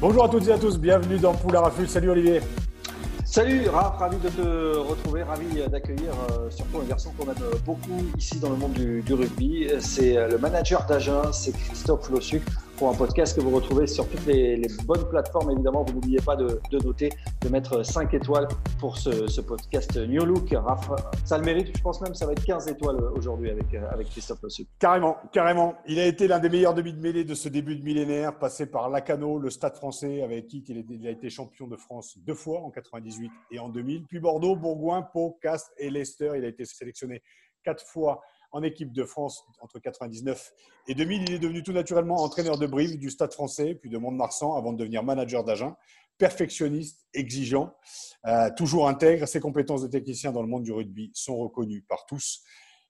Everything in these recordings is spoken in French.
Bonjour à toutes et à tous, bienvenue dans Raffut. Salut Olivier. Salut Raph, ravi de te retrouver, ravi d'accueillir euh, surtout un garçon qu'on aime beaucoup ici dans le monde du, du rugby. C'est euh, le manager d'Agen, c'est Christophe Lossuc pour un podcast que vous retrouvez sur toutes les, bonnes plateformes. Évidemment, vous n'oubliez pas de, noter, de mettre 5 étoiles pour ce, podcast New Look. Ça le mérite, je pense même que ça va être 15 étoiles aujourd'hui avec, avec Christophe Lossuc. Carrément, carrément. Il a été l'un des meilleurs demi de mêlée de ce début de millénaire, passé par Lacano, le Stade français, avec qui il a été champion de France deux fois, en 98 et en 2000. Puis Bordeaux, Bourgoin, Pau, Castres et Leicester. Il a été sélectionné quatre fois en équipe de France entre 99 et 2000. Il est devenu tout naturellement entraîneur de Brive, du Stade français, puis de Mont-de-Marsan, avant de devenir manager d'Agen. Perfectionniste, exigeant, euh, toujours intègre. Ses compétences de technicien dans le monde du rugby sont reconnues par tous.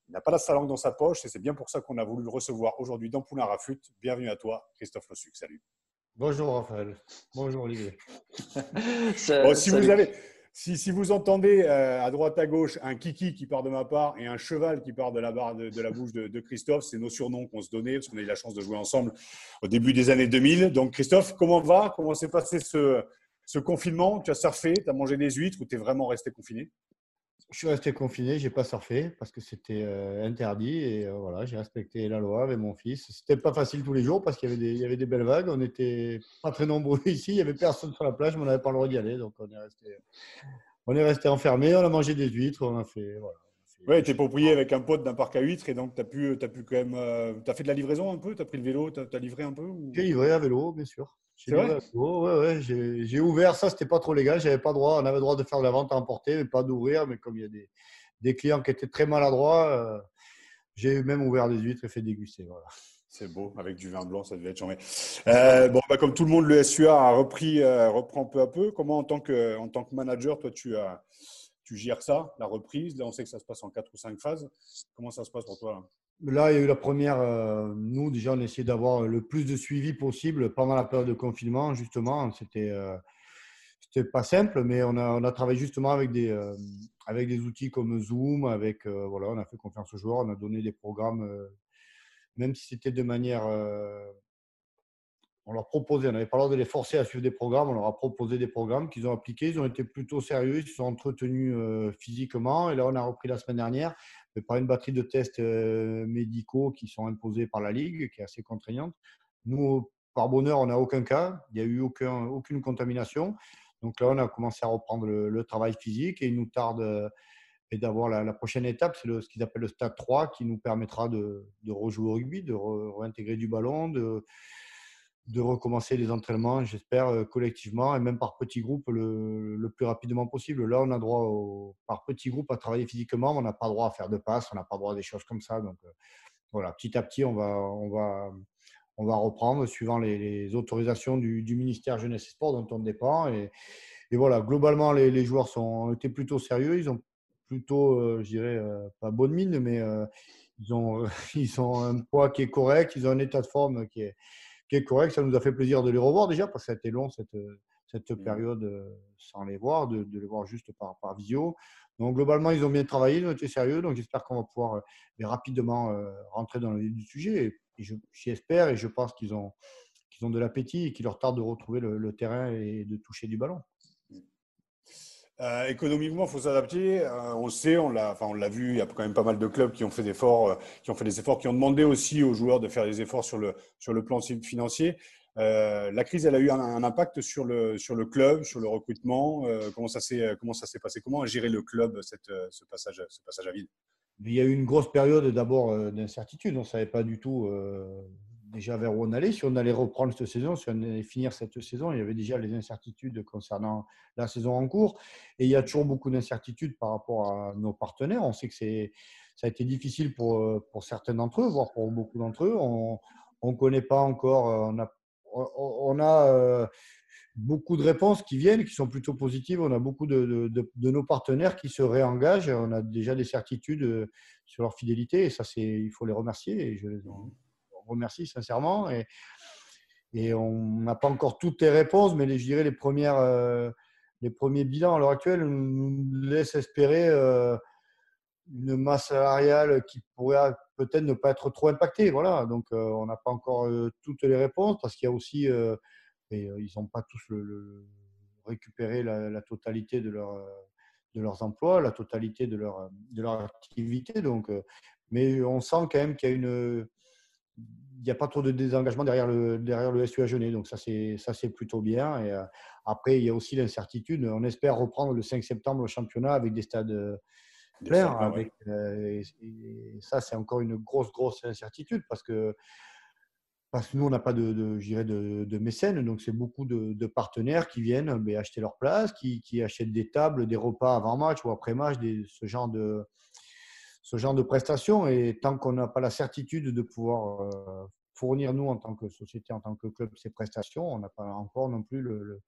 Il n'a pas la langue dans sa poche et c'est bien pour ça qu'on a voulu le recevoir aujourd'hui dans Poulain Rafut. Bienvenue à toi, Christophe Lossuc. Salut. Bonjour Raphaël. Bonjour Olivier. bon, si vous avez, si, vous entendez euh, à droite à gauche un kiki qui part de ma part et un cheval qui part de la, barre de, la bouche de, de Christophe, c'est nos surnoms qu'on se donnait parce qu'on a eu la chance de jouer ensemble au début des années 2000. Donc Christophe, comment va? Comment s'est passé ce, ce, confinement? Tu as surfé? Tu as mangé des huîtres ou tu es vraiment resté confiné? Je suis resté confiné, j'ai pas surfé parce que c'était euh, interdit et euh, voilà, j'ai respecté la loi avec mon fils. C'était pas facile tous les jours parce qu'il y avait des, il y avait des belles vagues. On était pas très nombreux ici, il y avait personne sur la plage, mais on n'avait pas le droit d'y aller, donc on est resté, on est resté enfermé. On a mangé des huîtres, on a fait voilà. Oui, tu es proprié avec un pote d'un parc à huîtres et donc tu as pu, as pu quand même. Euh, tu as fait de la livraison un peu? Tu as pris le vélo? Tu as, as, livré un peu ou... J'ai livré à vélo, bien sûr. C'est vrai oh, ouais, ouais, J'ai ouvert, ça, c'était pas trop légal. J'avais pas droit, on avait le droit de faire de la vente à emporter, mais pas d'ouvrir. Mais comme il y a des, des, clients qui étaient très maladroits, euh, j'ai même ouvert des huîtres et fait déguster. Voilà. C'est beau, avec du vin blanc, ça devait être charmé. Euh, bon, bah, comme tout le monde, le SUA a repris, euh, reprend peu à peu. Comment, en tant que, en tant que manager, toi, tu, as, tu gères ça, la reprise? Là, on sait que ça se passe en quatre ou cinq phases. Comment ça se passe pour toi là? Là, il y a eu la première. Euh, nous, déjà, on a essayé d'avoir le plus de suivi possible pendant la période de confinement, justement. C'était euh, pas simple, mais on a, travaillé justement avec des, euh, outils comme Zoom. Avec, voilà, on a fait confiance aux joueurs, on a donné des programmes, même si c'était de manière. On leur proposait, on n'avait pas droit de les forcer à suivre des programmes, on leur a proposé des programmes qu'ils ont appliqués. Ils ont été plutôt sérieux, ils se sont entretenus euh, physiquement. Et là, on a repris la semaine dernière mais par une batterie de tests euh, médicaux qui sont imposés par la Ligue, qui est assez contraignante. Nous, par bonheur, on n'a aucun cas, il n'y a eu aucun, aucune contamination. Donc là, on a commencé à reprendre le, travail physique et il nous tarde euh, d'avoir la, prochaine étape, c'est ce qu'ils appellent le stade 3, qui nous permettra de, rejouer au rugby, de re, réintégrer du ballon, de, de recommencer les entraînements, j'espère, euh, collectivement et même par petits groupes le, le, plus rapidement possible. Là, on a droit par petits groupes à travailler physiquement, mais on n'a pas droit à faire de passes, on n'a pas droit à des choses comme ça. Donc euh, voilà, petit à petit, on va, on va, on va reprendre suivant les, autorisations du, du, ministère Jeunesse et Sport dont on dépend. Et, et voilà, globalement, les, les, joueurs sont, ont été plutôt sérieux. Ils ont plutôt, euh, je dirais, euh, pas bonne mine, mais ils, ont, ils ont un poids qui est correct, ils ont un état de forme qui est qui est correct. Ça nous a fait plaisir de les revoir déjà parce que ça a été long cette, cette période sans les voir, de, de les voir juste par, par, visio. Donc globalement, ils ont bien travaillé, ils ont été sérieux. Donc j'espère qu'on va pouvoir mais rapidement rentrer dans le vif du sujet. Et, j'espère et je pense qu'ils ont, qu'ils ont de l'appétit et qu'il leur tarde de retrouver le, le terrain et de toucher du ballon. Euh, économiquement, il faut s'adapter. Euh, on sait, on l'a, enfin, on l'a vu. Il y a quand même pas mal de clubs qui ont fait des efforts, euh, qui ont fait des efforts, qui ont demandé aussi aux joueurs de faire des efforts sur le sur le plan financier. Euh, la crise, elle a eu un, impact sur le sur le club, sur le recrutement. comment ça s'est comment ça s'est passé? Comment a géré le club cette, ce passage ce passage à vide? Il y a eu une grosse période d'abord d'incertitude. On savait pas du tout déjà vers où on allait. Si on allait reprendre cette saison, si on allait finir cette saison, il y avait déjà les incertitudes concernant la saison en cours. Et il y a toujours beaucoup d'incertitudes par rapport à nos partenaires. On sait que c'est, ça a été difficile pour, pour certains d'entre eux, voire pour beaucoup d'entre eux. On ne connaît pas encore, on a, on a beaucoup de réponses qui viennent, qui sont plutôt positives. On a beaucoup de, de, nos partenaires qui se réengagent. On a déjà des certitudes euh, sur leur fidélité et ça, c'est, il faut les remercier. Et je les remercie sincèrement. Et, et on n'a pas encore toutes les réponses, mais les, je dirais les, premières, euh, les premiers bilans à l'heure actuelle nous laissent espérer euh, une masse salariale qui pourrait peut-être ne pas être trop impactée. Voilà. Donc, on n'a pas encore toutes les réponses parce qu'il y a aussi et ils n'ont pas tous récupéré la, totalité de, leur, de leurs emplois, la totalité de leur, de leur activité. Donc, mais on sent quand même qu'il y a une. Il n'y a pas trop de désengagement derrière le, derrière le SUA Genet. Donc, ça, c'est, plutôt bien. Et après, il y a aussi l'incertitude. On espère reprendre le 5 septembre le championnat avec des stades pleins. Avec, et, ça, c'est encore une grosse, grosse incertitude parce que parce que nous, on n'a pas de, de, de, mécènes, donc c'est beaucoup de, partenaires qui viennent ben, acheter leur place, qui, qui, achètent des tables, des repas avant match ou après match, des, ce, genre de, ce genre de prestations. Et tant qu'on n'a pas la certitude de pouvoir euh, fournir, nous, en tant que société, en tant que club, ces prestations, on n'a pas encore non plus le,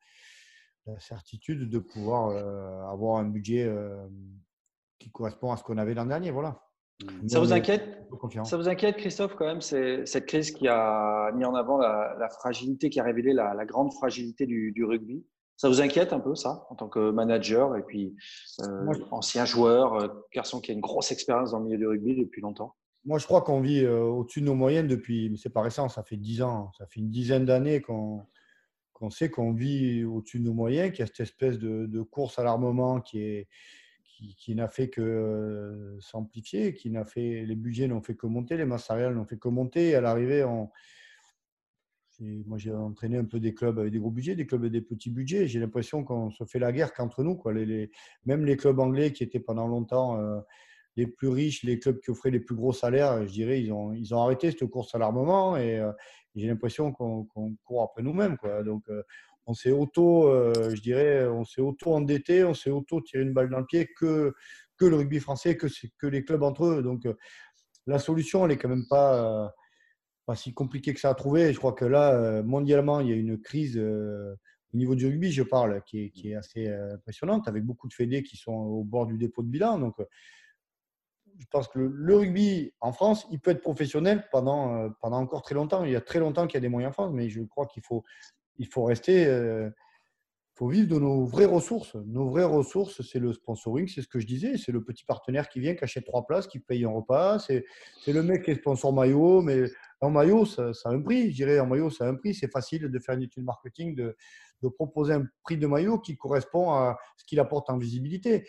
la certitude de pouvoir euh, avoir un budget euh, qui correspond à ce qu'on avait l'an dernier. Voilà. Ça vous inquiète Ça vous inquiète, Christophe, quand même, c'est cette crise qui a mis en avant la, fragilité, qui a révélé la, grande fragilité du, rugby? Ça vous inquiète un peu, ça, en tant que manager et puis euh, ancien joueur, euh, garçon qui a une grosse expérience dans le milieu du rugby depuis longtemps? Moi, je crois qu'on vit euh, au-dessus de nos moyennes depuis, mais c'est pas récent, ça fait dix ans, ça fait une dizaine d'années qu'on sait qu'on vit au-dessus de nos moyens, qu'il y a cette espèce de, de course à l'armement qui est, qui, n'a fait que s'amplifier, qui n'a fait les budgets n'ont fait que monter, les masses salariales n'ont fait que monter. à l'arrivée, moi j'ai entraîné un peu des clubs avec des gros budgets, des clubs avec des petits budgets. J'ai l'impression qu'on se fait la guerre qu'entre nous. Quoi. Même les clubs anglais qui étaient pendant longtemps euh, les plus riches, les clubs qui offraient les plus gros salaires, je dirais, ils ont, ils ont arrêté cette course à l'armement et, euh, j'ai l'impression qu'on court après nous-mêmes. Donc on s'est auto, euh, je dirais, on s'est auto endetté, on s'est auto tiré une balle dans le pied que que le rugby français, que que les clubs entre eux. Donc euh, la solution, elle est quand même pas euh, pas si compliquée que ça à trouver. Je crois que là, mondialement, il y a une crise au niveau du rugby, je parle, qui est, assez impressionnante, avec beaucoup de fédés qui sont au bord du dépôt de bilan. Donc je pense que le, rugby en France, il peut être professionnel pendant, pendant encore très longtemps. Il y a très longtemps qu'il y a des moyens en France, mais je crois qu'il faut il faut rester, euh, faut vivre de nos vraies ressources. Nos vraies ressources, c'est le sponsoring, c'est ce que je disais, c'est le petit partenaire qui vient, qui achète trois places, qui paye un repas, c'est le mec qui est sponsor maillot, mais en maillot, ça, a un prix. Je dirais en maillot, ça a un prix. C'est facile de faire une étude marketing, de, proposer un prix de maillot qui correspond à ce qu'il apporte en visibilité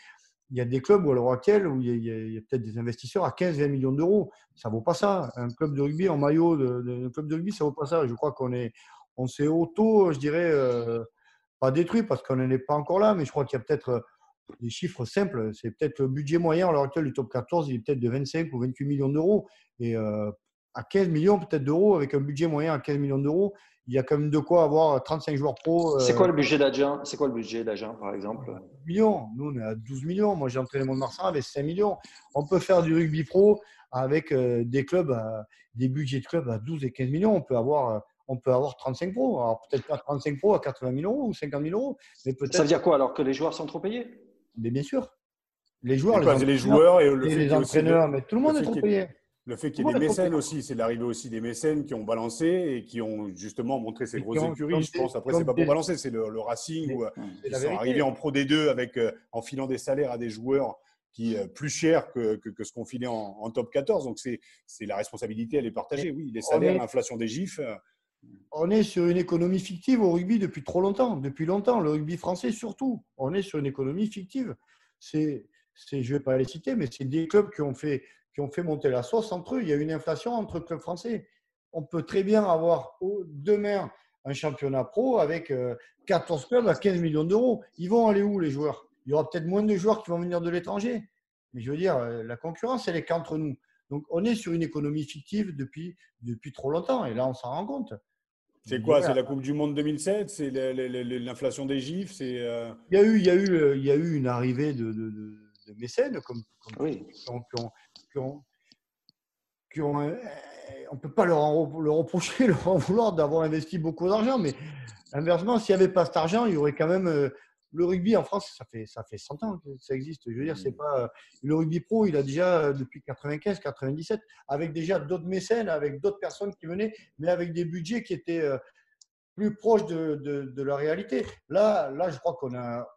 il y a des clubs à l'heure actuelle où il y a, peut-être des investisseurs à 15-20 millions d'euros. Ça ne vaut pas ça. Un club de rugby en maillot de, club de rugby, ça ne vaut pas ça. Je crois qu'on est, on s'est auto, je dirais, euh, pas détruit parce qu'on n'en est pas encore là, mais je crois qu'il y a peut-être euh, des chiffres simples. C'est peut-être le budget moyen à l'heure actuelle du top 14, il est peut-être de 25 ou 28 millions d'euros. Et euh, à 15 millions peut-être d'euros, avec un budget moyen à 15 millions d'euros, il y a quand même de quoi avoir 35 joueurs pro. C'est quoi le budget d'Agen C'est quoi le budget d'Agen, par exemple? millions. Nous, on est à 12 millions. Moi, j'ai entraîné mon Marsan avec 5 millions. On peut faire du rugby pro avec des clubs, des budgets de clubs à 12 et 15 millions. On peut avoir on peut avoir 35 pros. Alors peut-être pas 35 pros à 80 000 euros ou 50 000 euros. Mais peut-être... Ça veut dire quoi alors que les joueurs sont trop payés? Mais bien sûr. Les joueurs, les, joueurs et, les entraîneurs, mais tout le monde est trop payé. Le fait qu'il y ait des mécènes aussi, c'est l'arrivée aussi des mécènes qui ont balancé et qui ont justement montré ces grosses écuries. Je pense après, c'est pas pour balancer, c'est le, Racing où ils sont arrivés en Pro D2 avec, euh, en filant des salaires à des joueurs qui est plus cher que, que, ce qu'on filait en, top 14. Donc, c'est la responsabilité, elle est partagée. Oui, les salaires, l'inflation des gifs. Euh, on est sur une économie fictive au rugby depuis trop longtemps. Depuis longtemps, le rugby français surtout. On est sur une économie fictive. C'est, je ne vais pas les citer, mais c'est des clubs qui ont, fait, qui ont fait monter la sauce entre eux. Il y a une inflation entre clubs français. On peut très bien avoir demain un championnat pro avec 14 euh, clubs à 15 millions d'euros. Ils vont aller où les joueurs? Il y aura peut-être moins de joueurs qui vont venir de l'étranger. Mais je veux dire, euh, la concurrence, elle est qu'entre nous. Donc, on est sur une économie fictive depuis, depuis trop longtemps. Et là, on s'en rend compte. C'est quoi? C'est la Coupe du Monde 2007 C'est l'inflation des gifs? C'est il, y a eu, il, y a eu, il y a eu une arrivée de, de, de, mécènes comme, oui. qui ont, qui ont, euh, on ne peut pas leur, leur reprocher, leur en vouloir d'avoir investi beaucoup d'argent, mais inversement, s'il n'y avait pas cet argent, il y aurait quand même euh, le rugby en France, ça fait, ça fait 100 ans que ça existe. Je veux dire, c'est pas le rugby pro, il a déjà depuis 95, 97, avec déjà d'autres mécènes, avec d'autres personnes qui venaient, mais avec des budgets qui étaient euh, plus proches de, de, la réalité. Là, là, je crois qu'on a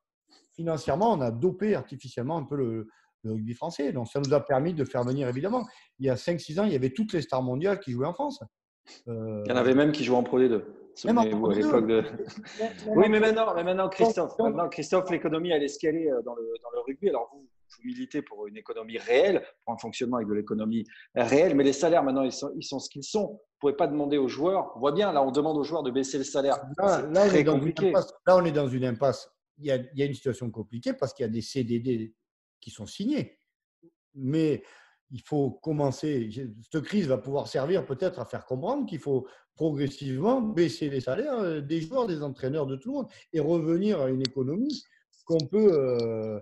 financièrement, on a dopé artificiellement un peu le, le rugby français. Donc, ça nous a permis de faire venir, évidemment. Il y a 5-6 ans, il y avait toutes les stars mondiales qui jouaient en France. Euh, il y en avait même qui jouaient en Pro D2. Souvenez-vous à l'époque de. oui, mais maintenant, mais maintenant Christophe, maintenant, Christophe, l'économie, elle est escalée euh, dans le, dans le rugby. Alors, vous, vous militez pour une économie réelle, pour un fonctionnement avec de l'économie réelle, mais les salaires, maintenant, ils sont, ils sont ce qu'ils sont. Vous ne pouvez pas demander aux joueurs. On voit bien, là, on demande aux joueurs de baisser le salaire. Là, là, très compliqué. là, on est dans une impasse. Il y a, il y a une situation compliquée parce qu'il y a des CDD sont signés. Mais il faut commencer, cette crise va pouvoir servir peut-être à faire comprendre qu'il faut progressivement baisser les salaires euh, des joueurs, des entraîneurs, de tout le monde et revenir à une économie qu'on peut, euh,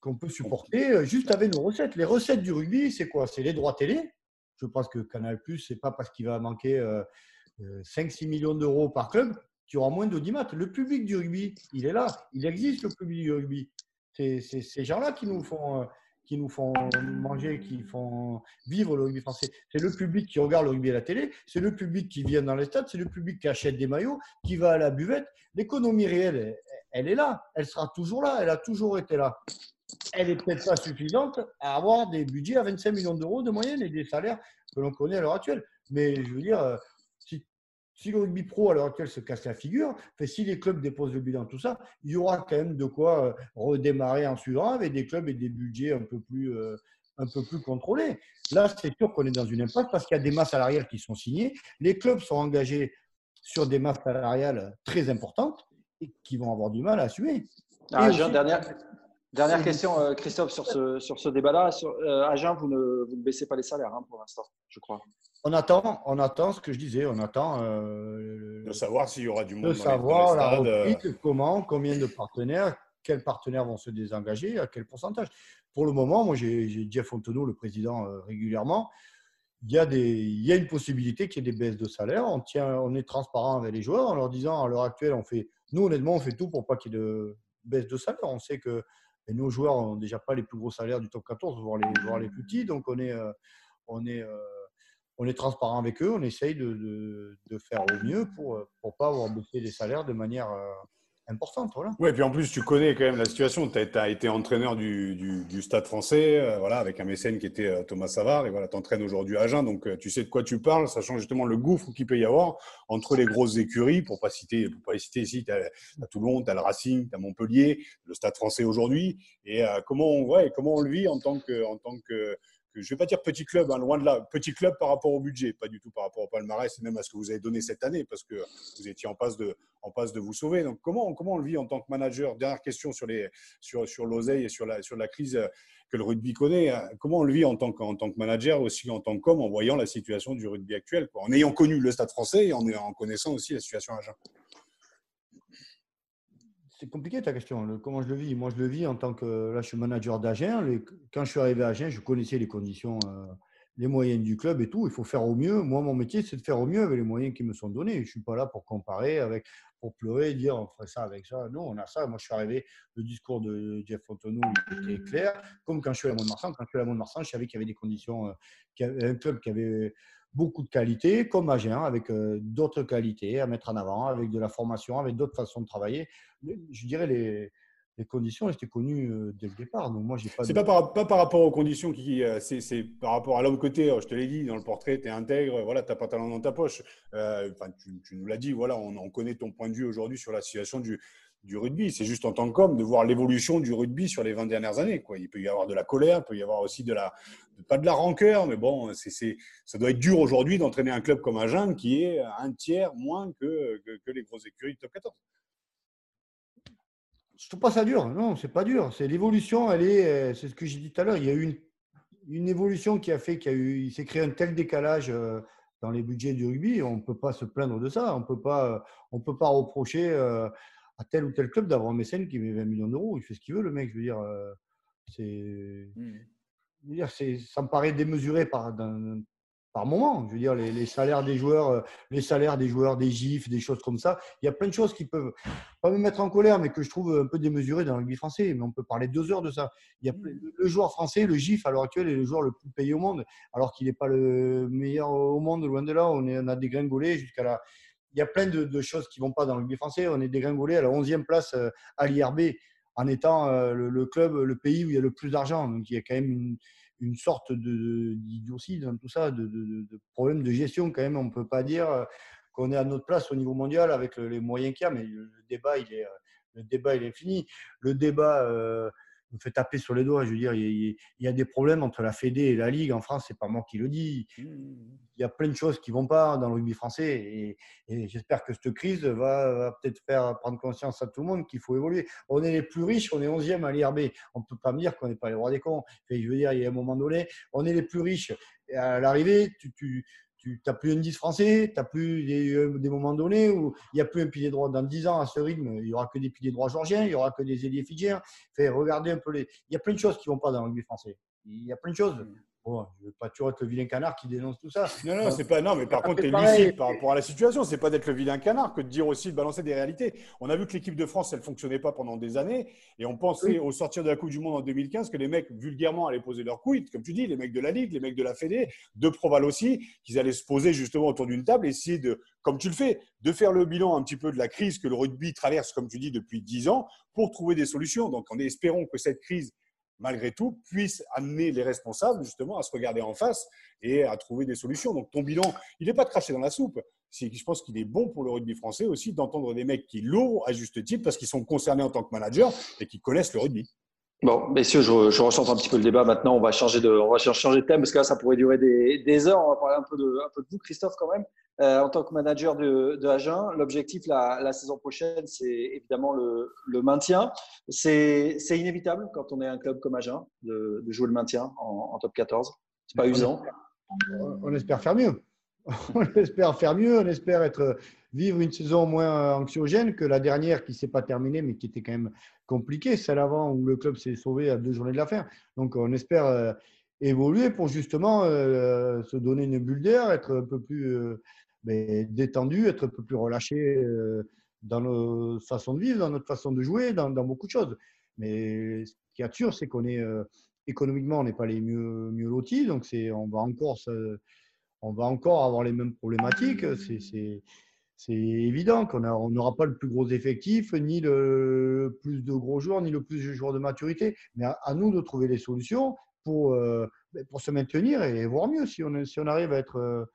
qu'on peut supporter euh, juste avec nos recettes. Les recettes du rugby, c'est quoi? C'est les droits télé? Je pense que Canal, ce n'est pas parce qu'il va manquer 5-6 millions d'euros par club qu'il y aura moins d'audimat. Le public du rugby, il est là. Il existe le public du rugby. C'est ces gens-là qui nous font qui nous font manger, qui font vivre le rugby français. C'est le public qui regarde le rugby à la télé, c'est le public qui vient dans les stades, c'est le public qui achète des maillots, qui va à la buvette. L'économie réelle, elle est là, elle sera toujours là, elle a toujours été là. Elle n'est peut-être pas suffisante à avoir des budgets à 25 millions d'euros de moyenne et des salaires que l'on connaît à l'heure actuelle. Mais je veux dire, si le rugby pro à l'heure actuelle se casse la figure, fait, si les clubs déposent le bilan, tout ça, il y aura quand même de quoi euh, redémarrer en suivant avec des clubs et des budgets un peu plus, euh, un peu plus contrôlés. Là, c'est sûr qu'on est dans une impasse parce qu'il y a des masses salariales qui sont signées. Les clubs sont engagés sur des masses salariales très importantes et qui vont avoir du mal à assumer. Ah, dernière, Dernière question, euh, Christophe, sur ce, sur ce débat-là. Euh, Agen, vous ne, vous ne baissez pas les salaires hein, pour l'instant, je crois. On attend, on attend ce que je disais, on attend euh, de savoir s'il y aura du monde. De savoir la reprise, comment, combien de partenaires, quels partenaires vont se désengager, à quel pourcentage. Pour le moment, moi j'ai Jeff Fontenot, le président, régulièrement. Il y, a des, il y a une possibilité qu'il y ait des baisses de salaire. On, tient, on est transparent avec les joueurs en leur disant à l'heure actuelle, on fait, nous honnêtement, on fait tout pour pas qu'il y ait de baisse de salaire. On sait que et nos joueurs n'ont déjà pas les plus gros salaires du top 14, voire les, plus petits. Donc, on est, euh, on est, euh, on est transparent avec eux. On essaye de, faire au mieux pour ne pas avoir baissé les salaires de manière euh, importante. Voilà. Oui, puis en plus, tu connais quand même la situation. Tu as, été entraîneur du, du, Stade français, euh, voilà, avec un mécène qui était euh, Thomas Savard, et voilà, tu entraînes aujourd'hui à Agen, donc euh, tu sais de quoi tu parles, sachant justement le gouffre qu'il peut y avoir entre les grosses écuries, pour pas citer, pour pas citer ici, tu as, Toulon, tu as le Racing, tu as Montpellier, le Stade français aujourd'hui, et comment, on, ouais, comment on le vit en tant que, en tant que je ne vais pas dire petit club, hein, loin de là, petit club par rapport au budget, pas du tout par rapport au palmarès et même à ce que vous avez donné cette année, parce que vous étiez en passe de, vous sauver. Donc, comment, comment on le vit en tant que manager? Dernière question sur, les, sur, sur l'oseille et sur la, sur la crise que le rugby connaît. Hein. Comment on le vit en tant, en tant que manager, aussi en tant qu'homme, en voyant la situation du rugby actuel, en ayant connu le stade français et en, en connaissant aussi la situation à Jean c'est compliqué ta question. comment je le vis Moi, je le vis en tant que. Là, je suis manager d'Agen. Quand je suis arrivé à Agen, je connaissais les conditions, euh, les moyens du club et tout. Il faut faire au mieux. Moi, mon métier, c'est de faire au mieux avec les moyens qui me sont donnés. Je ne suis pas là pour comparer, avec, pour pleurer, dire on ferait ça avec ça. Non, on a ça. Moi, je suis arrivé. Le discours de Jeff Fontenot était clair. Comme quand je suis à Mont-de-Marsan. Quand je suis à Mont-de-Marsan, je savais qu'il y avait des conditions. Euh, un club qui avait beaucoup de qualités, comme Agen, avec euh, d'autres qualités à mettre en avant, avec de la formation, avec d'autres façons de travailler. Je dirais les, les conditions étaient connues euh, dès le départ. Donc moi, j'ai pas. C'est pas, par, pas par rapport aux conditions qui, euh, c'est par rapport à l'homme côté. Je te l'ai dit dans le portrait, tu es intègre, voilà, t'as pas talent dans ta poche. Enfin, tu, tu, nous l'as dit, voilà, on, on, connaît ton point de vue aujourd'hui sur la situation du, du rugby. C'est juste en tant qu'homme de voir l'évolution du rugby sur les 20 dernières années. Quoi. Il peut y avoir de la colère, il peut y avoir aussi de la, pas de la rancœur, mais bon, c'est, ça doit être dur aujourd'hui d'entraîner un club comme Agen qui est un tiers moins que, que, les grosses écuries du top 14. Je trouve pas ça dur. Non, c'est pas dur. C'est l'évolution. Elle est, c'est ce que j'ai dit tout à l'heure. Il y a eu une, une évolution qui a fait qu'il s'est créé un tel décalage dans les budgets du rugby. On ne peut pas se plaindre de ça. On peut pas, on peut pas reprocher à tel ou tel club d'avoir un mécène qui met 20 millions d'euros. Il fait ce qu'il veut, le mec. Je veux dire, c'est, mmh. ça me paraît démesuré par, par moment. Je veux dire, les, salaires des joueurs, euh, les salaires des joueurs, des gifs, des choses comme ça. Il y a plein de choses qui peuvent pas me mettre en colère, mais que je trouve un peu démesurées dans le rugby français. Mais on peut parler deux heures de ça. Il y a mmh. le joueur français, le gif à l'heure actuelle, est le joueur le plus payé au monde, alors qu'il n'est pas le meilleur au monde, loin de là. On, est, on a dégringolé jusqu'à la. Il y a plein de, choses qui vont pas dans le rugby français. On est dégringolé à la 11e place euh, à l'IRB en étant euh, le, club, le pays où il y a le plus d'argent. Donc il y a quand même une, sorte d'idiotie dans tout ça, de, de, problème de gestion quand même. On ne peut pas dire euh, qu'on est à notre place au niveau mondial avec les moyens qu'il y a, mais le débat, il est, le débat, il est fini. Le débat me fait taper sur les doigts. Je veux dire, il y, a des problèmes entre la Fédé et la Ligue en France. C'est pas moi qui le dis. Mmh. Il y a plein de choses qui vont pas dans le rugby français, et, j'espère que cette crise va, peut-être faire prendre conscience à tout le monde qu'il faut évoluer. On est les plus riches, on est 11e à l'IRB. On peut pas me dire qu'on n'est pas les rois des cons. je veux dire, il y a un moment donné, on est les plus riches. Et à l'arrivée, tu, tu tu n'as plus un 10 français, tu plus des, des, moments donnés où il n'y a plus un pilier droit. Dans 10 ans, à ce rythme, il n'y aura que des piliers droits georgiens, il n'y aura que des ailiers fidjiens. Un peu les. Il y a plein de choses qui ne vont pas dans le français. Il y a plein de choses. Bon, je ne veux pas toujours être le vilain canard qui dénonce tout ça. Non, non, c'est pas. Non, mais par contre, tu es lucide par rapport à la situation. C'est pas d'être le vilain canard que de dire aussi de balancer des réalités. On a vu que l'équipe de France, elle fonctionnait pas pendant des années, et on pensait au sortir de la Coupe du Monde en 2015 que les mecs vulgairement allaient poser leur couilles, comme tu dis, les mecs de la Ligue, les mecs de la Fédé, de Proval aussi, qu'ils allaient se poser justement autour d'une table, et essayer de, comme tu le fais, de faire le bilan un petit peu de la crise que le rugby traverse, comme tu dis, depuis 10 ans, pour trouver des solutions. Donc, en espérant que cette crise malgré tout, puisse amener les responsables justement à se regarder en face et à trouver des solutions. Donc ton bilan, il n'est pas de cracher dans la soupe. Je pense qu'il est bon pour le rugby français aussi d'entendre des mecs qui l'ont à juste titre parce qu'ils sont concernés en tant que manager et qui connaissent le rugby. Bon, messieurs, je, je recentre un petit peu le débat. Maintenant, on va changer de, on va changer de thème parce que là, ça pourrait durer des, des heures. On va parler un peu de, un peu de vous, Christophe, quand même. Euh, en tant que manager de, de Agen, l'objectif la, la, saison prochaine, c'est évidemment le, le maintien. C'est inévitable quand on est un club comme Agen de, de jouer le maintien en, en top 14. C'est pas usant. On espère faire mieux. On espère faire mieux. On espère être vivre une saison moins anxiogène que la dernière qui s'est pas terminée, mais qui était quand même compliquée, celle avant où le club s'est sauvé à deux journées de la fin. Donc on espère euh, évoluer pour justement euh, se donner une bulle d'air, être un peu plus détendu, être un peu plus relâché euh, dans nos façons de vivre, dans notre façon de jouer, dans, beaucoup de choses. Mais ce qui est sûr, c'est qu'on est, euh, économiquement, on n'est pas les mieux, mieux lotis, donc on, va encore, on va encore avoir les mêmes problématiques. C'est, c'est évident qu'on n'aura pas le plus gros effectif, ni le plus de gros joueurs, ni le plus de joueurs de maturité. Mais à, nous de trouver les solutions pour, euh, pour se maintenir et voir mieux si on, arrive à être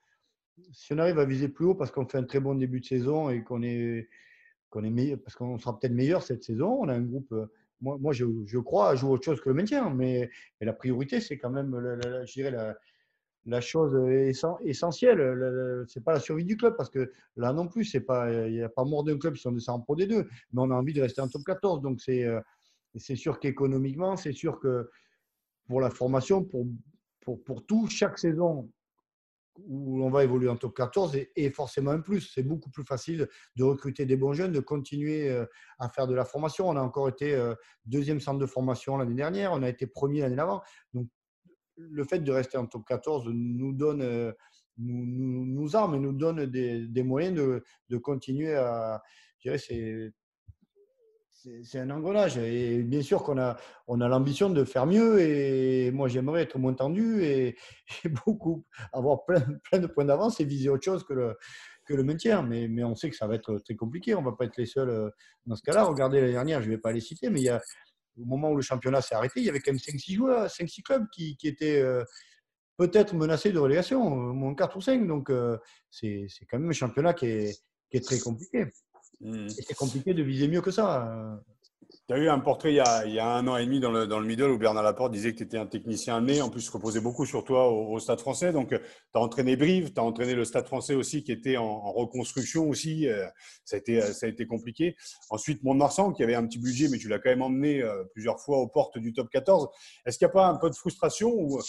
si on arrive à viser plus haut parce qu'on fait un très bon début de saison et qu'on est, qu'on est meilleur, parce qu'on sera peut-être meilleur cette saison, on a un groupe. Euh, moi, moi je, crois à jouer autre chose que le maintien, mais, la priorité, c'est quand même, je dirais, la, la chose essentielle. Ce n'est pas la survie du club, parce que là non plus, il n'y a pas mort d'un club si on descend en Pro D2, mais on a envie de rester en top 14. Donc, c'est euh, c'est sûr qu'économiquement, c'est sûr que pour la formation, pour, pour, pour tout, chaque saison, où on va évoluer en top 14 et, forcément un plus. C'est beaucoup plus facile de recruter des bons jeunes, de continuer euh, à faire de la formation. On a encore été euh, deuxième centre de formation l'année dernière, on a été premier l'année d'avant. Le fait de rester en top 14 nous donne, euh, nous, nous, arme et nous donne des, moyens de, continuer à. Je dirais, c'est c'est un engrenage. Et bien sûr qu'on a, on a l'ambition de faire mieux. Et moi, j'aimerais être moins tendu et, beaucoup avoir plein, plein de points d'avance et viser autre chose que le, maintien. Mais, mais on sait que ça va être très compliqué. On ne va pas être les seuls euh, dans ce cas-là. Regardez l'année dernière, je ne vais pas les citer, mais il y a, au moment où le championnat s'est arrêté, il y avait quand même 5-6 joueurs, 5-6 clubs qui, qui étaient euh, peut-être menacés de relégation, euh, moins 4 ou 5. Donc, c'est quand même un championnat qui est, qui est très compliqué. Mmh. C'est compliqué de viser mieux que ça. Euh. Tu as eu un portrait il y, a, un an et demi dans le, dans le middle où Bernard Laporte disait que tu étais un technicien né. En plus, reposait beaucoup sur toi au, Stade français. Donc, tu as entraîné Brive, tu as entraîné le Stade français aussi qui était en, reconstruction aussi. Euh, ça, a été, ça a été compliqué. Ensuite, Mont-de-Marsan qui avait un petit budget, mais tu l'as quand même emmené euh, plusieurs fois aux portes du top 14. Est-ce qu'il n'y a pas un peu de frustration ou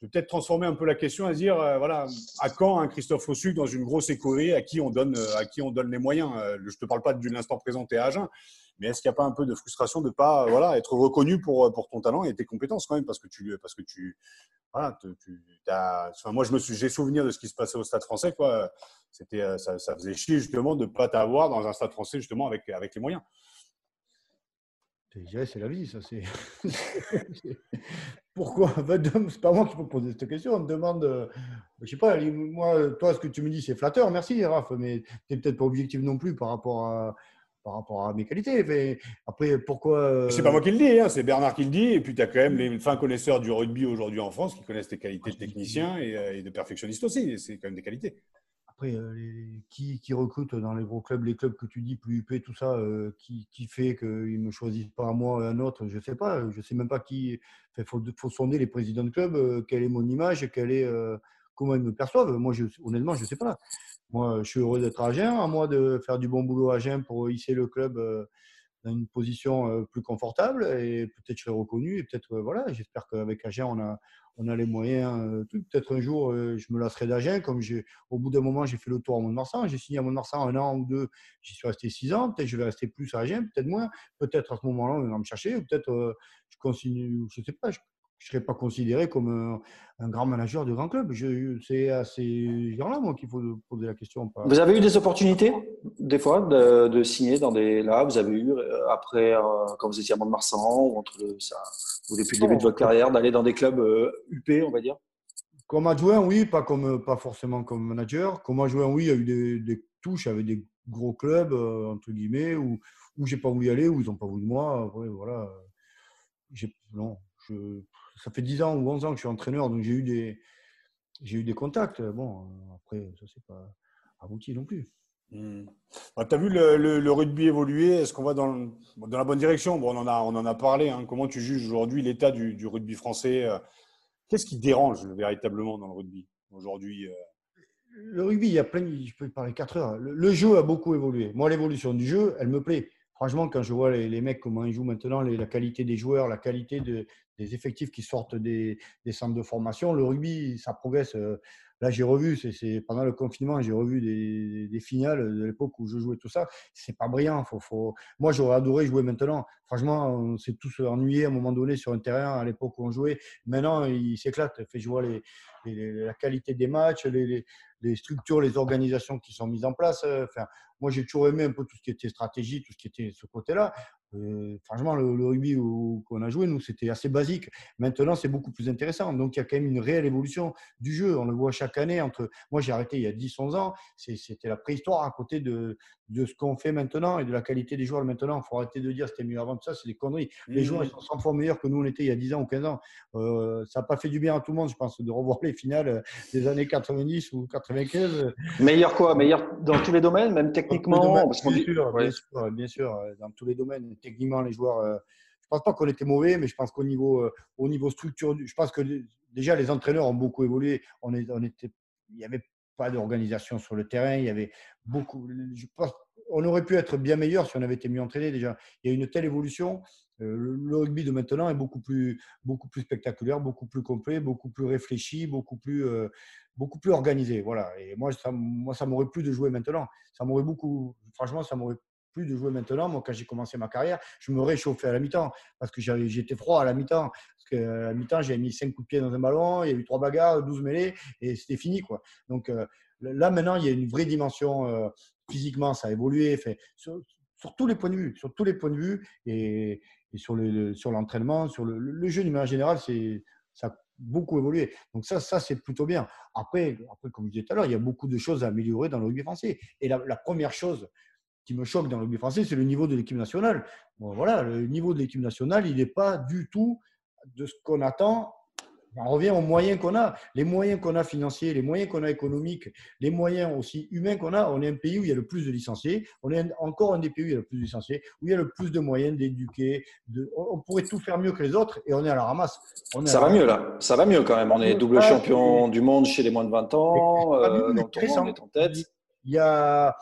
peut-être transformer un peu la question à dire, euh, voilà, à quand un Christophe Rossuc dans une grosse écurie à qui on donne, euh, à qui on donne les moyens euh, Je ne te parle pas de l'instant présent, et à Agen, mais est-ce qu'il n'y a pas un peu de frustration de ne pas voilà, être reconnu pour, pour ton talent et tes compétences quand même Parce que tu, parce que tu, voilà, moi, je me j'ai souvenir de ce qui se passait au Stade français. Quoi. C'était, ça, faisait chier justement de ne pas t'avoir dans un Stade français justement avec, avec les moyens. C'est la vie, ça. C'est pourquoi C'est pas moi qui peux poser cette question. On me demande, euh, je sais pas. Moi, toi, ce que tu me dis, c'est flatteur. Merci, Raph, mais tu n'es peut-être pas objectif non plus par rapport à par rapport à mes qualités. après, pourquoi C'est pas moi qui le dis, hein, c'est Bernard qui le dit. Et puis, tu as quand même les fins connaisseurs du rugby aujourd'hui en France qui connaissent tes qualités de technicien et, euh, et de perfectionniste aussi. C'est quand même des qualités. Après, euh, qui, qui, recrute dans les gros clubs, les clubs que tu dis, plus UP, tout ça, euh, qui, qui, fait qu'ils ne me choisissent pas à moi et un autre, je ne sais pas. Je ne sais même pas qui. Il faut, faut, sonder les présidents de club, euh, quelle est mon image, quelle est, comment ils me perçoivent. Moi, je, honnêtement, je ne sais pas. Moi, je suis heureux d'être à Agen, à moi de faire du bon boulot à Agen pour hisser le club dans une position plus confortable et peut-être je serai reconnu et peut-être voilà j'espère qu'avec Agen on a on a les moyens. Euh, peut-être un jour, euh, je me lasserai d'Agen. Comme au bout d'un moment, j'ai fait le tour à Mont-de-Marsan. J'ai signé à Mont-de-Marsan un an ou deux. J'y suis resté six ans. Peut-être je vais rester plus à Agen, peut-être moins. Peut-être à ce moment-là, on va me chercher. Peut-être euh, je continue, je ne sais pas, ne serais pas considéré comme un, grand manager de grand club. C'est à ces gens-là, moi, qu'il faut poser la question. Vous avez eu des opportunités, des fois, de, signer dans des. Là, vous avez eu, euh, après, euh, quand vous étiez à Mont-de-Marsan, ou, entre le, ça, ou depuis le début de votre carrière, d'aller dans des clubs UP, euh, on va dire? Comme adjoint, oui, pas, comme, pas forcément comme manager. Comme adjoint, oui, il y a eu des, des touches avec des gros clubs, entre guillemets, où, où j'ai pas voulu y aller, où ils n'ont pas voulu de moi. voilà. Non, je, ça fait 10 ans ou 11 ans que je suis entraîneur, donc j'ai eu des, j'ai eu des contacts. Bon, après, ça, c'est pas abouti non plus. Hmm. Bah, tu as vu le, rugby évoluer? Est-ce qu'on va dans, dans, la bonne direction? Bon, on, en a, on en a parlé. Hein. Comment tu juges aujourd'hui l'état du, rugby français euh? Qu'est-ce qui dérange véritablement dans le rugby aujourd'hui euh? Le rugby, il y a plein. Je peux parler 4 heures. Le, jeu a beaucoup évolué. Moi, l'évolution du jeu, elle me plaît. Franchement, quand je vois les, mecs, comment ils jouent maintenant, la qualité des joueurs, la qualité de, des effectifs qui sortent des, centres de formation. Le rugby, ça progresse. Euh, là, j'ai revu, c'est pendant le confinement, j'ai revu des, finales de l'époque où je jouais tout ça. C'est pas brillant. Faut, faut... Moi, j'aurais adoré jouer maintenant. Franchement, on s'est tous ennuyés à un moment donné sur un terrain à l'époque où on jouait. Maintenant, il s'éclate. Je vois la qualité des matchs, les, les, structures, les organisations qui sont mises en place. Enfin, moi, j'ai toujours aimé un peu tout ce qui était stratégie, tout ce qui était ce côté-là. Euh, franchement, le, rugby qu'on a joué, nous, c'était assez basique. Maintenant, c'est beaucoup plus intéressant. Donc, il y a quand même une réelle évolution du jeu. On le voit chaque année. Entre... Moi, j'ai arrêté il y a 10-11 ans. C'était la préhistoire à côté de, de ce qu'on fait maintenant et de la qualité des joueurs maintenant. Il faut arrêter de dire c'était mieux avant de ça. C'est des conneries. Les joueurs, ils sont 100 fois meilleurs que nous, on était il y a 10 ans ou 15 ans. Euh, ça n'a pas fait du bien à tout le monde, je pense, de revoir les finales des années 90 ou 95. Meilleur quoi? Meilleur dans tous les domaines, même techniquement? bien, sûr, bien, sûr, bien, sûr, dans tous les domaines techniquement, les joueurs. Euh, je pense pas qu'on était mauvais, mais je pense qu'au niveau, euh, au niveau structure, je pense que déjà les entraîneurs ont beaucoup évolué. On, était, il n'y avait pas d'organisation sur le terrain. Il y avait beaucoup. On aurait pu être bien meilleur si on avait été mieux entraîné déjà. Il y a une telle évolution. Euh, le rugby de maintenant est beaucoup plus, beaucoup plus spectaculaire, beaucoup plus complet, beaucoup plus réfléchi, beaucoup plus, beaucoup plus organisé. Voilà. Et moi, ça, moi, ça m'aurait plu de jouer maintenant. Ça m'aurait beaucoup, franchement, ça m'aurait plus de jouer maintenant. Moi, quand j'ai commencé ma carrière, je me réchauffais à la mi-temps parce que j'étais froid à la mi-temps. Parce qu'à la mi-temps, j'ai mis 5 coups de pied dans un ballon, il y a eu 3 bagarres, 12 mêlées et c'était fini. Quoi. Donc euh, là, maintenant, il y a une vraie dimension euh, physiquement, ça a évolué. Fait, sur, tous les points de vue, sur tous les points de vue et, sur l'entraînement, le, sur, le, jeu numéro général, c'est ça beaucoup évolué. Donc ça, ça c'est plutôt bien. Après, après, comme je disais tout à l'heure, il y a beaucoup de choses à améliorer dans le rugby français. Et la, première chose qui me choque dans le rugby français, c'est le niveau de l'équipe nationale. Bon, voilà, le niveau de l'équipe nationale, il n'est pas du tout de ce qu'on attend on revient aux moyens qu'on a, les moyens qu'on a financiers, les moyens qu'on a économiques, les moyens aussi humains qu'on a. On est un pays où il y a le plus de licenciés. On est encore un des pays où il y a le plus de licenciés, où il y a le plus de moyens d'éduquer. De... On pourrait tout faire mieux que les autres et on est à la ramasse. ça va mieux là. Ça va mieux quand même. On est double champion du monde chez les moins de 20 ans. Euh, on est en tête. Il y a,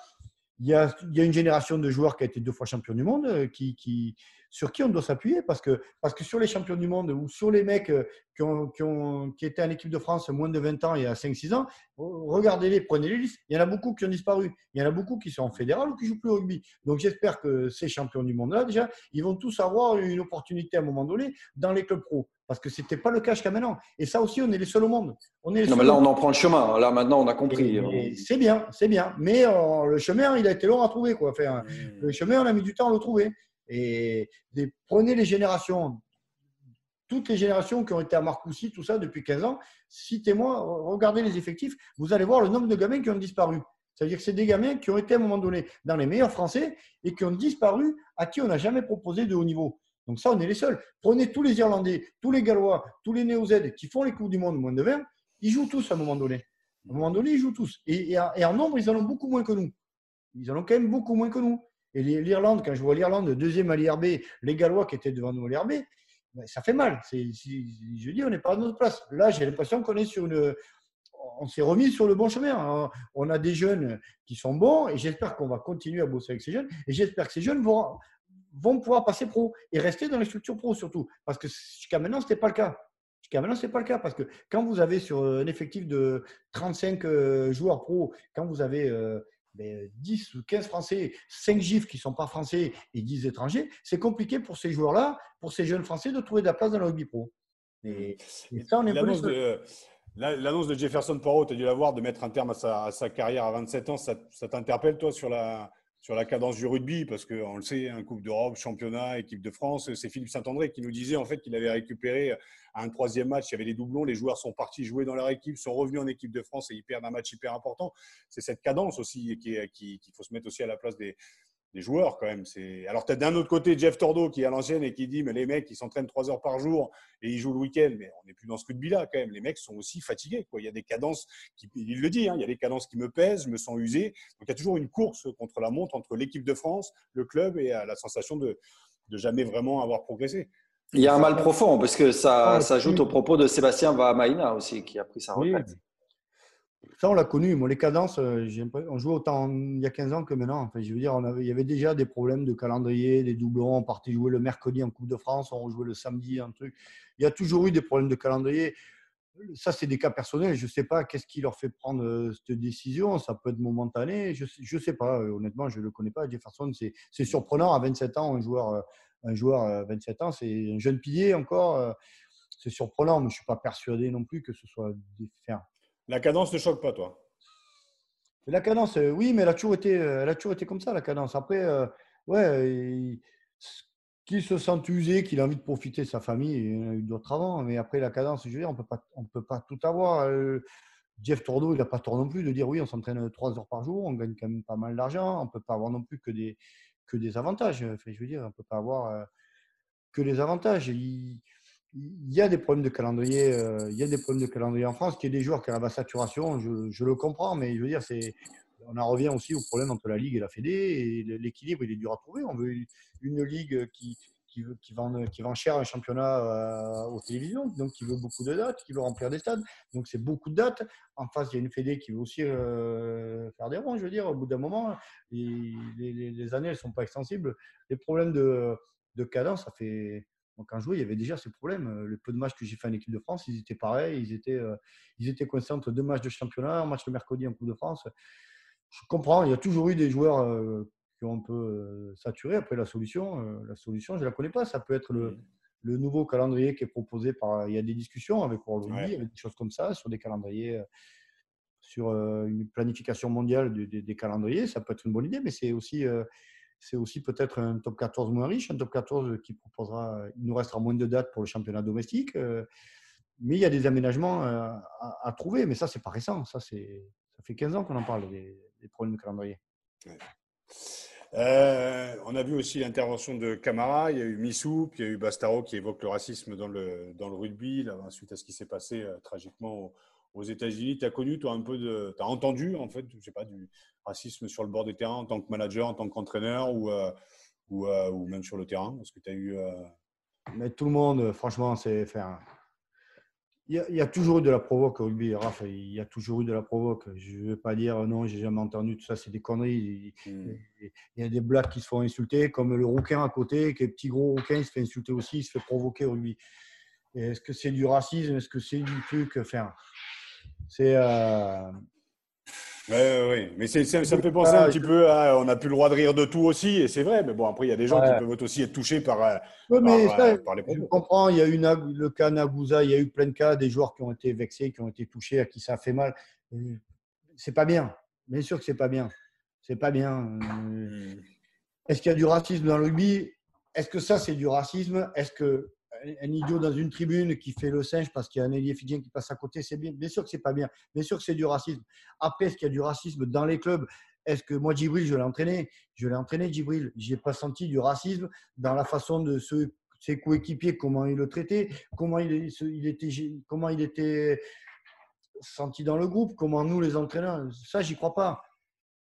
il y, a, y a une génération de joueurs qui a été deux fois champion du monde, euh, qui, qui sur qui on doit s'appuyer parce que, parce que sur les champions du monde ou sur les mecs euh, qui, ont, qui, ont, qui étaient en équipe de France moins de 20 ans il y a 5-6 ans, regardez-les, prenez les listes. Il y en a beaucoup qui ont disparu. Il y en a beaucoup qui sont en fédéral ou qui jouent plus au rugby. Donc j'espère que ces champions du monde-là, déjà, ils vont tous avoir une opportunité à un moment donné dans les clubs pro. Parce que ce n'était pas le cas jusqu'à maintenant. Et ça aussi, on est les seuls au monde. On est non, mais là, on en prend le chemin. Là, maintenant, on a compris. C'est bien, c'est bien. Mais euh, le chemin, il a été long à trouver. Quoi. Enfin, mmh. Le chemin, on a mis du temps à le trouver. Et prenez les générations, toutes les générations qui ont été à Marcoussis, tout ça, depuis 15 ans, citez-moi, regardez les effectifs, vous allez voir le nombre de gamins qui ont disparu. C'est-à-dire que c'est des gamins qui ont été à un moment donné dans les meilleurs Français et qui ont disparu, à qui on n'a jamais proposé de haut niveau. Donc ça, on est les seuls. Prenez tous les Irlandais, tous les Gallois, tous les Néo-Z qui font les Coupes du Monde moins de 20, ils jouent tous à un moment donné. À un moment donné, ils jouent tous. Et, en nombre, ils en ont beaucoup moins que nous. Ils en ont quand même beaucoup moins que nous. Et l'Irlande, quand je vois l'Irlande deuxième à l'IRB, les Gallois qui étaient devant nous à l'IRB, ben, ça fait mal. je dis, on n'est pas à notre place. Là, j'ai l'impression qu'on est sur une. On s'est remis sur le bon chemin. On a des jeunes qui sont bons et j'espère qu'on va continuer à bosser avec ces jeunes. Et j'espère que ces jeunes vont, vont pouvoir passer pro et rester dans les structures pro surtout. Parce que jusqu'à maintenant, ce n'était pas le cas. Jusqu'à maintenant, ce n'est pas le cas. Parce que quand vous avez sur un effectif de 35 euh, joueurs pro, quand vous avez 10 euh, ben, ou 15 Français, 5 gifs qui ne sont pas français et 10 étrangers, c'est compliqué pour ces joueurs-là, pour ces jeunes Français, de trouver de la place dans le rugby pro. Et, ça, on est L'annonce de, l'annonce de Jefferson Poirot, tu as dû la voir, de mettre un terme à sa, carrière à 27 ans, ça, ça t'interpelle, toi, sur la, sur la cadence du rugby, parce qu'on le sait, un Coupe d'Europe, championnat, équipe de France, c'est Philippe Saint-André qui nous disait en fait qu'il avait récupéré un troisième match, il y avait des doublons, les joueurs sont partis jouer dans leur équipe, sont revenus en équipe de France et ils perdent un match hyper important. C'est cette cadence aussi qu'il qui, faut se mettre aussi à la place des, des joueurs quand même. C'est... Alors, tu as d'un autre côté Jeff Tordo qui est à l'ancienne et qui dit Mais les mecs, ils s'entraînent trois heures par jour et ils jouent le week-end. Mais on n'est plus dans ce rugby-là quand même. Les mecs sont aussi fatigués. Quoi. Il y a des cadences, qui, il le dit, hein, il y a des cadences qui me pèsent, je me sens usé. Donc, il y a toujours une course contre la montre entre l'équipe de France, le club et la sensation de, de jamais vraiment avoir progressé. Il y a un mal profond parce que ça s'ajoute au propos de Sébastien Vahamaina aussi qui a pris sa retraite. Ça, on l'a connu. Moi, les cadences, euh, on jouait autant il y a 15 ans que maintenant. Enfin, je veux dire, on il y avait déjà des problèmes de calendrier, des doublons. On partait jouer le mercredi en Coupe de France, on rejouait le samedi, un truc. Il y a toujours eu des problèmes de calendrier. Ça, c'est des cas personnels. Je ne sais pas qu'est-ce qui leur fait prendre euh, cette décision. Ça peut être momentané. Je ne sais pas. Euh, honnêtement, je ne le connais pas. Jefferson, c'est surprenant. À 27 ans, un joueur, un joueur 27 ans, c'est un jeune pilier encore. C'est surprenant, mais je ne suis pas persuadé non plus que ce soit des la cadence ne choque pas, toi La cadence, euh, oui, mais elle a, toujours été, euh, elle a comme ça, la cadence. Après, euh, ouais, qu'il se sent usé, qu'il a envie de profiter de sa famille, il y en a eu d'autres avant, mais après, la cadence, je veux dire, on ne peut pas tout avoir. Jeff Tordo, il n'a pas tort non plus de dire oui, on s'entraîne trois heures par jour, on gagne quand même pas mal d'argent, on ne peut pas avoir non plus que des, que des avantages. Enfin, je veux dire, on ne peut pas avoir que les avantages y a des problèmes de calendrier. Euh, il y a des problèmes de calendrier en France. Qu'il y ait des joueurs qui arrivent à saturation, je, le comprends, mais je veux dire, c'est, on en revient aussi au problème entre la Ligue et la Fédé. Et l'équilibre, il est dur à trouver. On veut une Ligue qui, qui, veut, qui, vend, qui vend cher un championnat euh, aux télévisions, donc qui veut beaucoup de dates, qui veut remplir des stades. Donc c'est beaucoup de dates. En face, il y a une Fédé qui veut aussi euh, faire des ronds, je veux dire, au bout d'un moment. les, les, années, elles ne sont pas extensibles. Les problèmes de, de cadence, ça fait donc, un joueur, il y avait déjà ces problèmes. Euh, le peu de matchs que j'ai fait en équipe de France, ils étaient pareils. Ils étaient, euh, ils étaient coincés entre deux matchs de championnat, un match le mercredi en Coupe de France. Je comprends, il y a toujours eu des joueurs euh, qui ont un peu saturé. Après, la solution, la solution, je ne la connais pas. Ça peut être le, le, nouveau calendrier qui est proposé par. Il y a des discussions avec World Rugby, avec des choses comme ça, sur des calendriers, sur une planification mondiale des, calendriers. Ça peut être une bonne idée, mais c'est aussi c'est aussi peut-être un top 14 moins riche, un top 14 qui proposera, il nous restera moins de dates pour le championnat domestique. Euh, mais il y a des aménagements euh, à, trouver, mais ça, c'est pas récent. Ça, ça fait 15 ans qu'on en parle, des, problèmes de calendrier. Euh, on a vu aussi l'intervention de Camara, il y a eu Missou, puis il y a eu Bastaro qui évoque le racisme dans le, dans le rugby, là, suite à ce qui s'est passé tragiquement aux États-Unis, tu as connu, toi, un peu de. Tu as entendu, en fait, je sais pas, du racisme sur le bord des terrains en tant que manager, en tant qu'entraîneur ou, euh, ou, euh, ou, même sur le terrain? Est-ce que tu as eu. Euh, Mais tout le monde, franchement, c'est. faire il y, a, toujours eu de la provoque au rugby, Raph. Il y a toujours eu de la provoque. Je ne veux pas dire non, j'ai jamais entendu tout ça, c'est des conneries. Hmm. Il, y a des blagues qui se font insulter, comme le rouquin à côté, qui est petit gros rouquin, il se fait insulter aussi, il se fait provoquer au rugby. Est-ce que c'est du racisme? Est-ce que c'est du truc? Enfin, c'est. Euh, oui, oui, mais ça me fait penser un petit peu à. On a plus le droit de rire de tout aussi, et c'est vrai, mais bon, après, il y a des gens qui peuvent aussi être touchés par, euh, mais euh, les propos. Je comprends, il y a eu le cas Nagusa, il y a eu plein de cas, des joueurs qui ont été vexés, qui ont été touchés, à qui ça a fait mal. C'est pas bien. Bien sûr que c'est pas bien. C'est pas bien. Hmm. Est-ce qu'il y a du racisme dans le rugby? Est-ce que ça, c'est du racisme? Est-ce que un idiot dans une tribune qui fait le singe parce qu'il y a un ailier qui passe à côté, c'est bien. Bien sûr que c'est pas bien. Bien sûr que c'est du racisme. Après, est-ce qu'il y a du racisme dans les clubs? Est-ce que moi, Djibril, je l'ai entraîné? Je l'ai entraîné, Djibril. J'ai pas senti du racisme dans la façon de ses coéquipiers, comment il le traitait, comment il, il, était, comment il était senti dans le groupe, comment nous, les entraîneurs. Ça, j'y crois pas.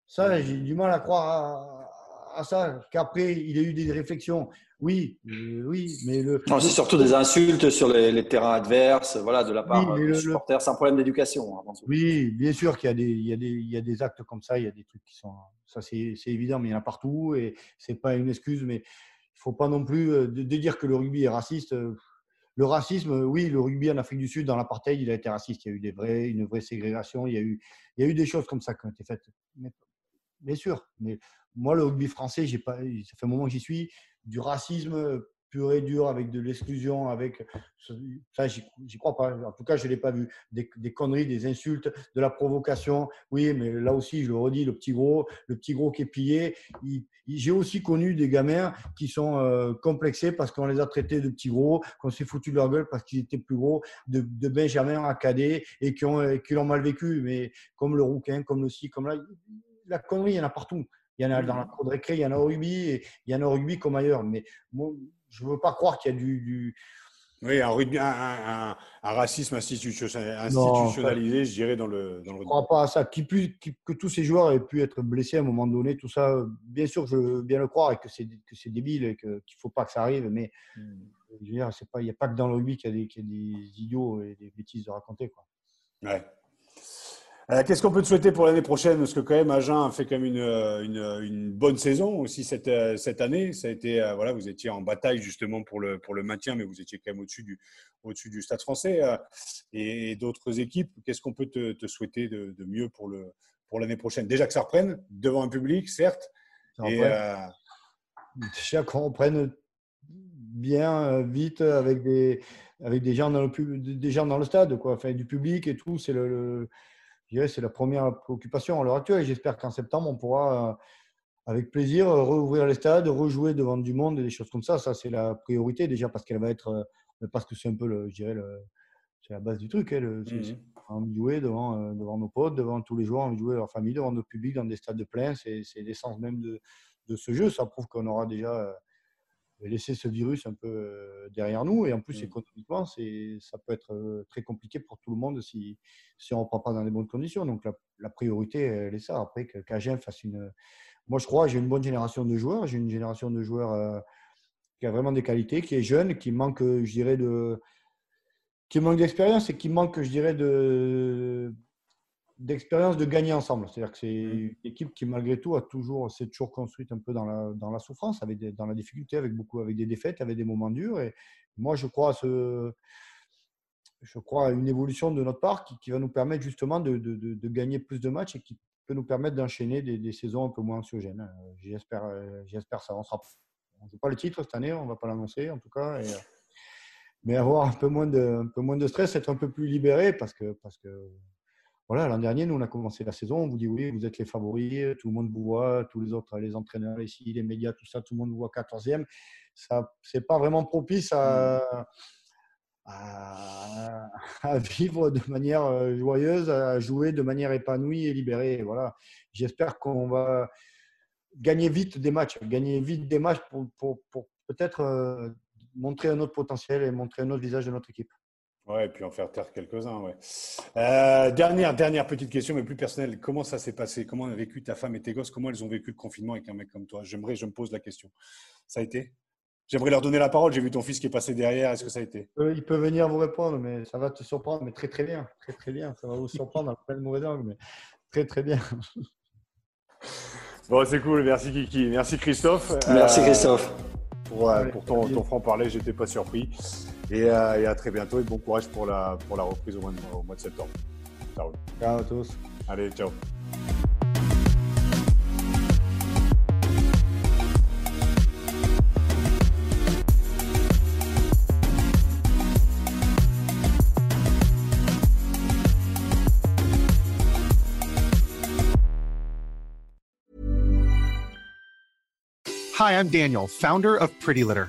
Ça, j'ai du mal à croire à ça. Qu'après, il ait eu des réflexions. Oui, euh, oui, mais le. c'est surtout des insultes sur les, terrains adverses, voilà, de la part des supporters. C'est un problème d'éducation. Hein, oui, bien sûr qu'il y, y, y, a des actes comme ça, il y a des trucs qui sont. Ça, c'est évident, mais il y en a partout et c'est pas une excuse, mais il faut pas non plus euh, de, dire que le rugby est raciste. Euh, le racisme, oui, le rugby en Afrique du Sud, dans l'apartheid, il a été raciste. Il y a eu des vrais, une vraie ségrégation. Il y a eu, il y a eu des choses comme ça qui ont été faites. bien sûr, mais moi, le rugby français, pas, ça fait un moment que j'y suis du racisme pur et dur, avec de l'exclusion, avec ça, j'y crois pas. En tout cas, je l'ai pas vu. Des, conneries, des insultes, de la provocation. Oui, mais là aussi, je le redis, le petit gros, le petit gros qui est pillé. J'ai aussi connu des gamins qui sont euh, complexés parce qu'on les a traités de petits gros, qu'on s'est foutu de leur gueule parce qu'ils étaient plus gros, de, de Benjamin à cadet et qui l'ont mal vécu. Mais comme le rouquin, comme le ci, comme là, la connerie, il y en a partout. Il y en a dans la cour de récré, il y en a au rugby, et il y en a au rugby comme ailleurs. Mais moi, je ne veux pas croire qu'il y a du, Oui, un, racisme institutionnalisé, je dirais, dans le, dans Je ne crois pas à ça. que tous ces joueurs aient pu être blessés à un moment donné, tout ça, bien sûr, je veux bien le croire et que c'est, débile et qu'il ne faut pas que ça arrive, mais hmm. il n'y a pas que dans le rugby qu'il y, a des, des idiots et des bêtises de raconter. Quoi. Ouais. Euh, qu'est-ce qu'on peut te souhaiter pour l'année prochaine? Parce que quand même, Agen a fait quand même une, une, une bonne saison aussi cette, euh, cette année. Ça a été, euh, voilà, vous étiez en bataille justement pour le, pour le maintien, mais vous étiez quand même au-dessus du, au-dessus du Stade français et, d'autres équipes. Qu'est-ce qu'on peut te, te souhaiter de, de, mieux pour, le, pour l'année prochaine? Déjà que ça reprenne devant un public, certes. Et, Déjà qu'on reprenne bien, vite, avec des, avec des, gens, dans le, des gens dans le stade, quoi. Enfin, du public et tout. C'est le c'est la première préoccupation à l'heure actuelle. J'espère qu'en septembre, on pourra, euh, avec plaisir, euh, rouvrir les stades, rejouer devant du monde et des choses comme ça. Ça, c'est la priorité déjà parce qu'elle va être, euh, parce que c'est un peu, le, je dirais, le, c'est la base du truc. Hein, mmh envie de jouer devant, devant nos potes, devant tous les joueurs, envie de jouer leur famille, devant notre public, dans des stades de plein. C'est, l'essence même de, de, ce jeu. Ça prouve qu'on aura déjà laisser ce virus un peu euh, derrière nous. Et en plus, mmh. économiquement, ça peut être euh, très compliqué pour tout le monde si, si on ne reprend pas dans les bonnes conditions. Donc, la, priorité, elle est ça. Après, qu'Agen fasse une. Moi, je crois, j'ai une bonne génération de joueurs. J'ai une génération de joueurs euh, qui a vraiment des qualités, qui est jeune, qui manque, je dirais, de. qui manque d'expérience et qui manque, je dirais, de d'expérience de gagner ensemble. C'est-à-dire que c'est mmh. une équipe qui, malgré tout, a toujours, s'est toujours construite un peu dans la, dans la souffrance, avec dans la difficulté, avec beaucoup, avec des défaites, avec des moments durs. Et moi, je crois à ce, je crois à une évolution de notre part qui, qui va nous permettre justement de, de, de, gagner plus de matchs et qui peut nous permettre d'enchaîner des, des, saisons un peu moins anxiogènes. J'espère, j'espère ça. On sera, on ne pas le titre cette année, on ne va pas l'annoncer en tout cas. Et, mais avoir un peu moins de, un peu moins de stress, être un peu plus libéré parce que, parce que voilà, l'an dernier, nous, on a commencé la saison, on vous dit oui, vous êtes les favoris, tout le monde vous voit, tous les autres, les entraîneurs ici, les médias, tout ça, tout le monde vous voit 14e. Ça, c'est pas vraiment propice à, vivre de manière euh, joyeuse, à jouer de manière épanouie et libérée. Voilà. J'espère qu'on va gagner vite des matchs, gagner vite des matchs pour, pour, pour peut-être euh, montrer un autre potentiel et montrer un autre visage de notre équipe. Ouais, et puis en faire taire quelques-uns, ouais. Euh, dernière, dernière petite question, mais plus personnelle. Comment ça s'est passé? Comment a vécu ta femme et tes gosses? Comment elles ont vécu le confinement avec un mec comme toi? J'aimerais, je me pose la question. Ça a été? J'aimerais leur donner la parole. J'ai vu ton fils qui est passé derrière. Est-ce que ça a été? Euh, Il peut venir vous répondre, mais ça va te surprendre. Mais très, très bien. Très, très bien. Ça va vous surprendre après le mauvais langue, mais très, très bien. Bon, c'est cool. Merci, Kiki. Merci, Christophe. Merci, euh, Christophe. Pour, pour ton, ton franc-parler, j'étais pas surpris. Et, à très bientôt et bon courage pour la, pour la reprise au mois, de, au mois de septembre. Ciao. Ciao à tous. Allez, ciao. Hi, I'm Daniel, founder of Pretty Litter.